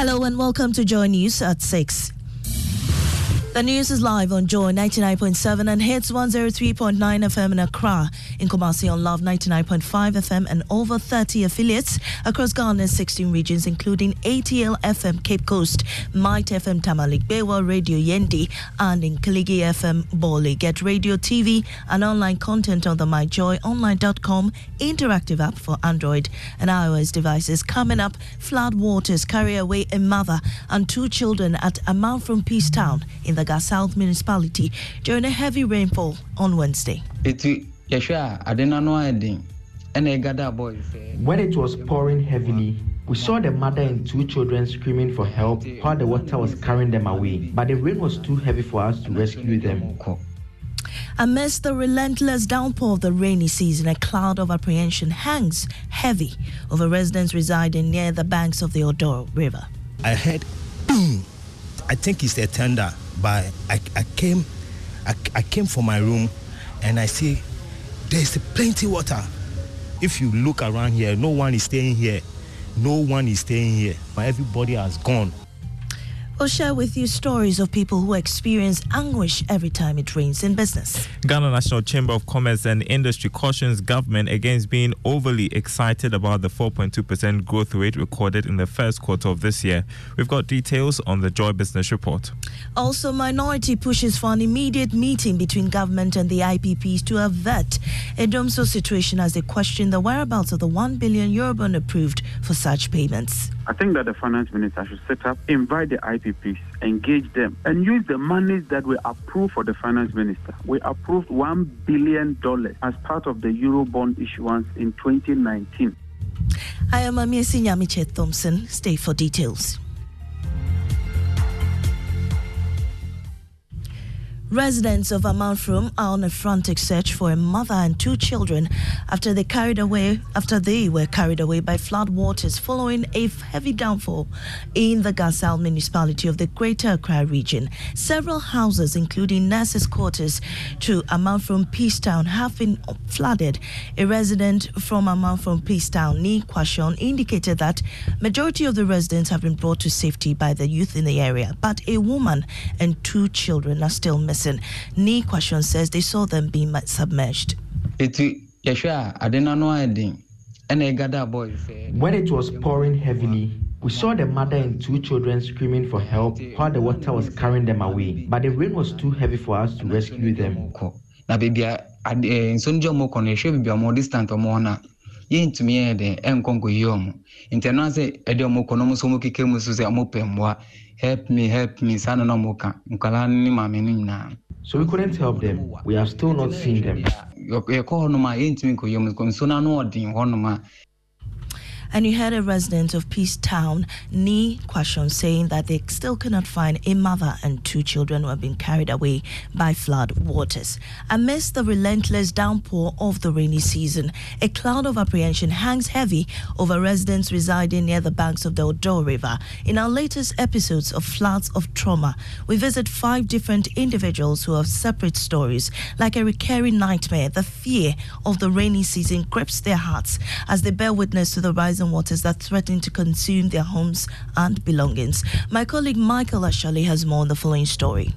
Hello and welcome to Joy News at 6. The news is live on Joy 99.7 and hits 103.9 FM in Accra, in Kumasi on Love 99.5 FM and over 30 affiliates across Ghana's 16 regions, including ATL FM Cape Coast, Might FM Tamalik, Bewa Radio Yendi, and in Kaligi FM Boli. Get radio, TV, and online content on the myjoyonline.com interactive app for Android and iOS devices. Coming up, flood waters carry away a mother and two children at Amanfrom Peace Town in the Ga South municipality during a heavy rainfall on Wednesday. ɛti yɛhwɛ a ade no ano ayɛ den ɛna ɛgada abɔ sɛ When it was pouring heavily, we saw the mother and two children screaming for help while the water was carrying them away. But the rain was too heavy for us to rescue them. Amidst the relentless downpour of the rainy season, a cloud of apprehension hangs heavy over residents residing near the banks of the Odoro River. I heard boom. I think it's a tender, but I, I came I, I came from my room and I see there's plenty water. If you look around here, no one is staying here. No one is staying here. But everybody has gone. We'll share with you stories of people who experience anguish every time it rains in business. Ghana National Chamber of Commerce and Industry cautions government against being overly excited about the 4.2% growth rate recorded in the first quarter of this year. We've got details on the Joy Business Report. Also, minority pushes for an immediate meeting between government and the IPPs to avert a dumsor situation as they question the whereabouts of the 1 billion euro bond approved for such payments. I think that the finance minister should set up, invite the IPPs, engage them, and use the monies that we approved for the finance minister. We approved $1 billion as part of the Eurobond issuance in 2019. I am Amiesi Nyamiche Thompson. Stay for details. Residents of Amanfrom are on a frantic search for a mother and two children after they carried away after they were carried away by flood waters following a heavy downfall in the Ga South municipality of the Greater Accra region. Several houses, including nurses' quarters to Amanfrom Peace Town, have been flooded. A resident from Amanfrom Peace Town, Ni Kwashon, indicated that majority of the residents have been brought to safety by the youth in the area, but a woman and two children are still missing. Ni Kwashon says they saw them being submerged. ɛti yɛhwɛ a ade no ano ayɛ den ɛna ɛgada abɔ sɛ When it was pouring heavily, we saw the mother and two children screaming for help while the water was carrying them away. But the rain was too heavy for us to rescue them. kɔ na baabi a ade- eh, nsuo no gye ɔmo kɔ no yɛhwɛ baabi a ɔmo distant ɔmo hɔ no a yɛntumi yɛ den ɛnkɔ nkɔyi ɔmo nti ɛno ase ɛde ɔmo kɔ no ɔmo nso ɔmo keka mu so sɛ ɔmo pɛ mmoa help me help me saa na na ɔmo ka nkwadaa no ne maame no nyinaa So we couldn't help them. We have still not seen them. Yɛ- yɛkɔ hɔnom a yɛntumi nkɔyi ɔmo nsuo no ano ɔden hɔnom a And you heard a resident of Peace Town, Ni Kwashon, saying that they still cannot find a mother and two children who have been carried away by flood waters. Amidst the relentless downpour of the rainy season, a cloud of apprehension hangs heavy over residents residing near the banks of the Odaw River. In our latest episodes of Floods of Trauma, we visit five different individuals who have separate stories. Like a recurring nightmare, the fear of the rainy season grips their hearts as they bear witness to the waters that threaten to consume their homes and belongings. My colleague Michael Ashali has more on the following story.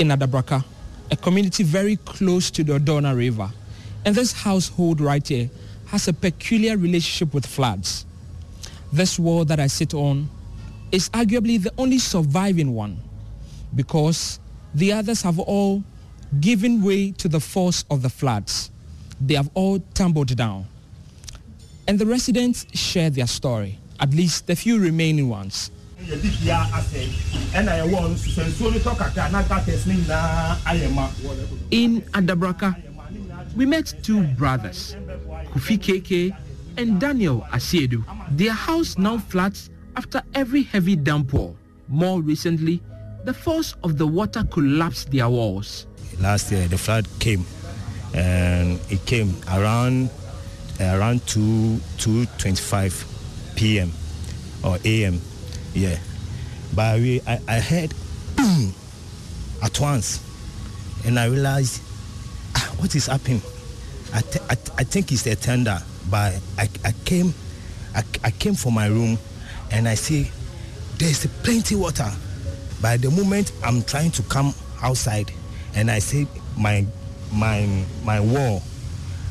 in Adabraka, a community very close to the Odona River. And this household right here has a peculiar relationship with floods. This wall that I sit on is arguably the only surviving one because the others have all given way to the force of the floods. They have all tumbled down. And the residents share their story, at least the few remaining ones. In Adabraka, we met two brothers, Kofi Keke and Daniel Asiedu. Their house now floods after every heavy downpour. More recently, the force of the water collapsed their walls. Last year, the flood came, and it came around around 2 2:25 p.m. or a.m. Yeah, but we I, I heard boom at once, and I realized ah, what is happening. I, th- I, th- I think it's a tender, but I, I came I, I came from my room, and I see there's plenty water. By the moment I'm trying to come outside, and I see my my my wall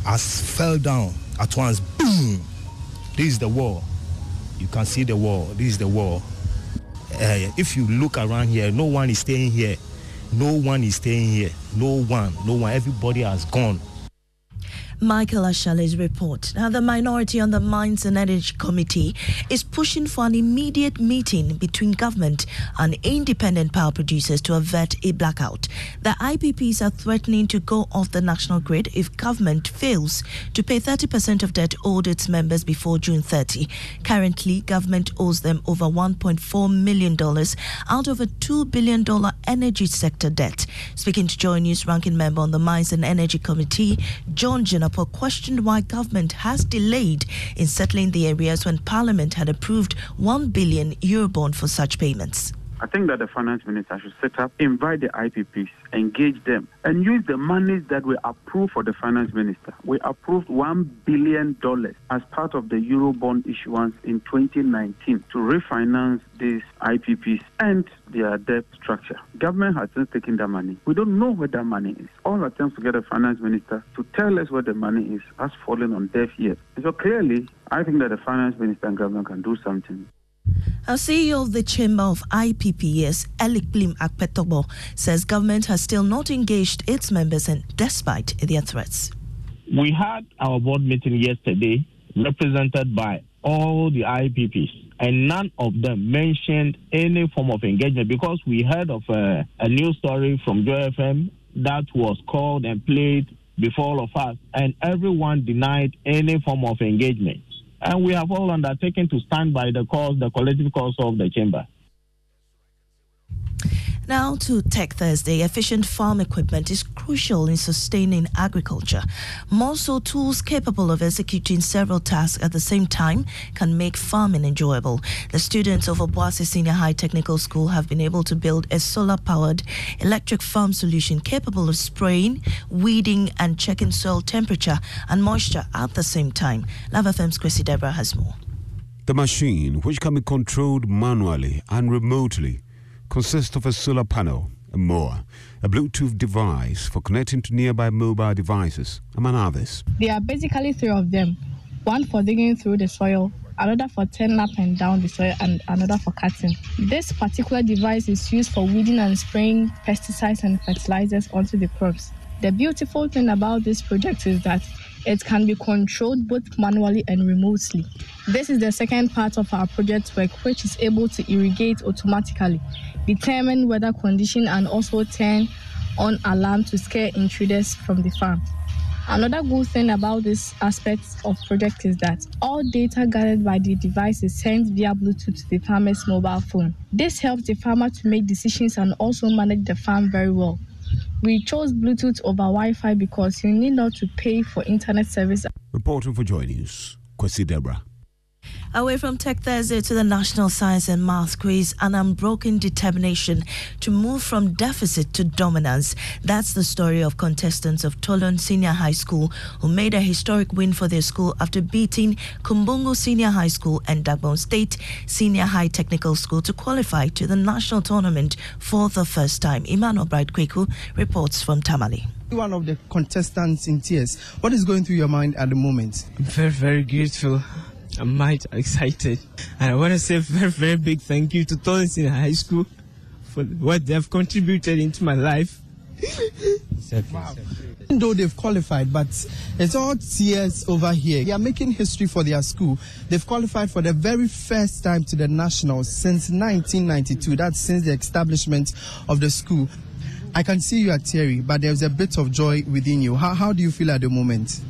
has fell down at once. Boom! This is the wall. You can see the wall. This is the wall. Uh, if you look around here, no one is staying here. No one is staying here. No one. No one. Everybody has gone. Michael Ashale's report. Now, the minority on the Mines and Energy Committee is pushing for an immediate meeting between government and independent power producers to avert a blackout. The IPPs are threatening to go off the national grid if government fails to pay 30% of debt owed its members before June 30. Currently, government owes them over $1.4 million out of a $2 billion energy sector debt. Speaking to Joy News ranking member on the Mines and Energy Committee, John Jinapor questioned why government has delayed in settling the areas when Parliament had approved 1 billion Eurobond for such payments. I think that the finance minister should set up, invite the IPPs, engage them, and use the monies that we approved for the finance minister. We approved $1 billion as part of the Eurobond issuance in 2019 to refinance these IPPs and their debt structure. Government has since taken that money. We don't know where that money is. All attempts to get a finance minister to tell us where the money is has fallen on deaf ears. So clearly, I think that the finance minister and government can do something. Our CEO of the Chamber of IPPS, Elikplim Apetorgbor, says government has still not engaged its members and despite their threats. We had our board meeting yesterday represented by all the IPPs and none of them mentioned any form of engagement because we heard of a, a news story from Joy FM that was called and played before all of us and everyone denied any form of engagement and we have all undertaken to stand by the cause, the collective cause of the chamber. Now to Tech Thursday. Efficient farm equipment is crucial in sustaining agriculture. More so, tools capable of executing several tasks at the same time can make farming enjoyable. The students of Obuasi Senior High Technical School have been able to build a solar powered electric farm solution capable of spraying, weeding, and checking soil temperature and moisture at the same time. Love FM's Chrissy Deborah has more. The machine, which can be controlled manually and remotely, consists of a solar panel, a mower, a Bluetooth device for connecting to nearby mobile devices, among others. There are basically three of them one for digging through the soil, another for turning up and down the soil, and another for cutting. This particular device is used for weeding and spraying pesticides and fertilizers onto the crops. The beautiful thing about this project is that it can be controlled both manually and remotely. This is the second part of our project work, which is able to irrigate automatically, determine weather condition, and also turn on alarm to scare intruders from the farm. Another good thing about this aspect of project is that all data gathered by the device is sent via Bluetooth to the farmer's mobile phone. This helps the farmer to make decisions and also manage the farm very well. We chose Bluetooth over Wi Fi because you need not to pay for internet service. Reporting for Joy News, Kwesi Deborah. Away from Tech Thursday to the National Science and Math Quiz, an unbroken determination to move from deficit to dominance. That's the story of contestants of Tolon Senior High School who made a historic win for their school after beating Kumbungu Senior High School and Dagbon State Senior High Technical School to qualify to the national tournament for the first time. Emmanuel Bright Kweku reports from Tamale one of the contestants in tears. What is going through your mind at the moment? I'm very, very grateful. I'm might excited. And I want to say a very, very big thank you to Tolon in high school for what they have contributed into my life. wow. though they've qualified, but it's all tears over here. They are making history for their school. They've qualified for the very first time to the nationals since 1992. That's since the establishment of the school. I can see you are teary, but there's a bit of joy within you. How, how do you feel at the moment?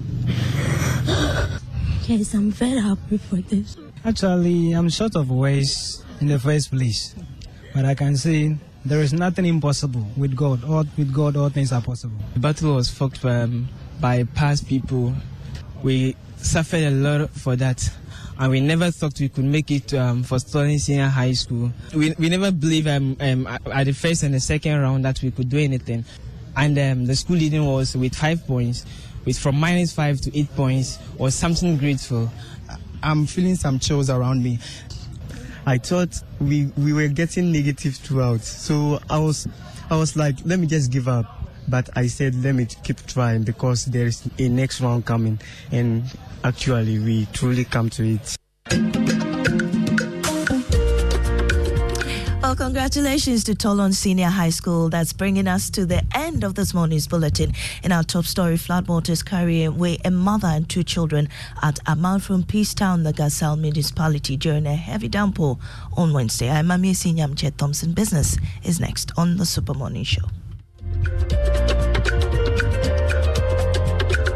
Yes, I'm very happy for this. Actually, I'm short of words in the first place, but I can say there is nothing impossible with God. All, with God, all things are possible. The battle was fought um, by past people. We suffered a lot for that. And we never thought we could make it um, for Sterling Senior High School. We, we never believed um, um, at the first and the second round that we could do anything. And um, the school leading was with five points, with from minus five to eight points, or something grateful. I'm feeling some chills around me. I thought we we were getting negative throughout. So I was I was like, let me just give up. But I said, let me keep trying because there is a next round coming. And actually, we truly come to it. Congratulations to Tolon Senior High School. That's bringing us to the end of this morning's bulletin. In our top story, floodwaters carry away a mother and two children at Amanfrom Peace Town, the Ga South municipality, during a heavy downpour on Wednesday. I'm Sinyam Chet Thompson. Business is next on the Super Morning Show.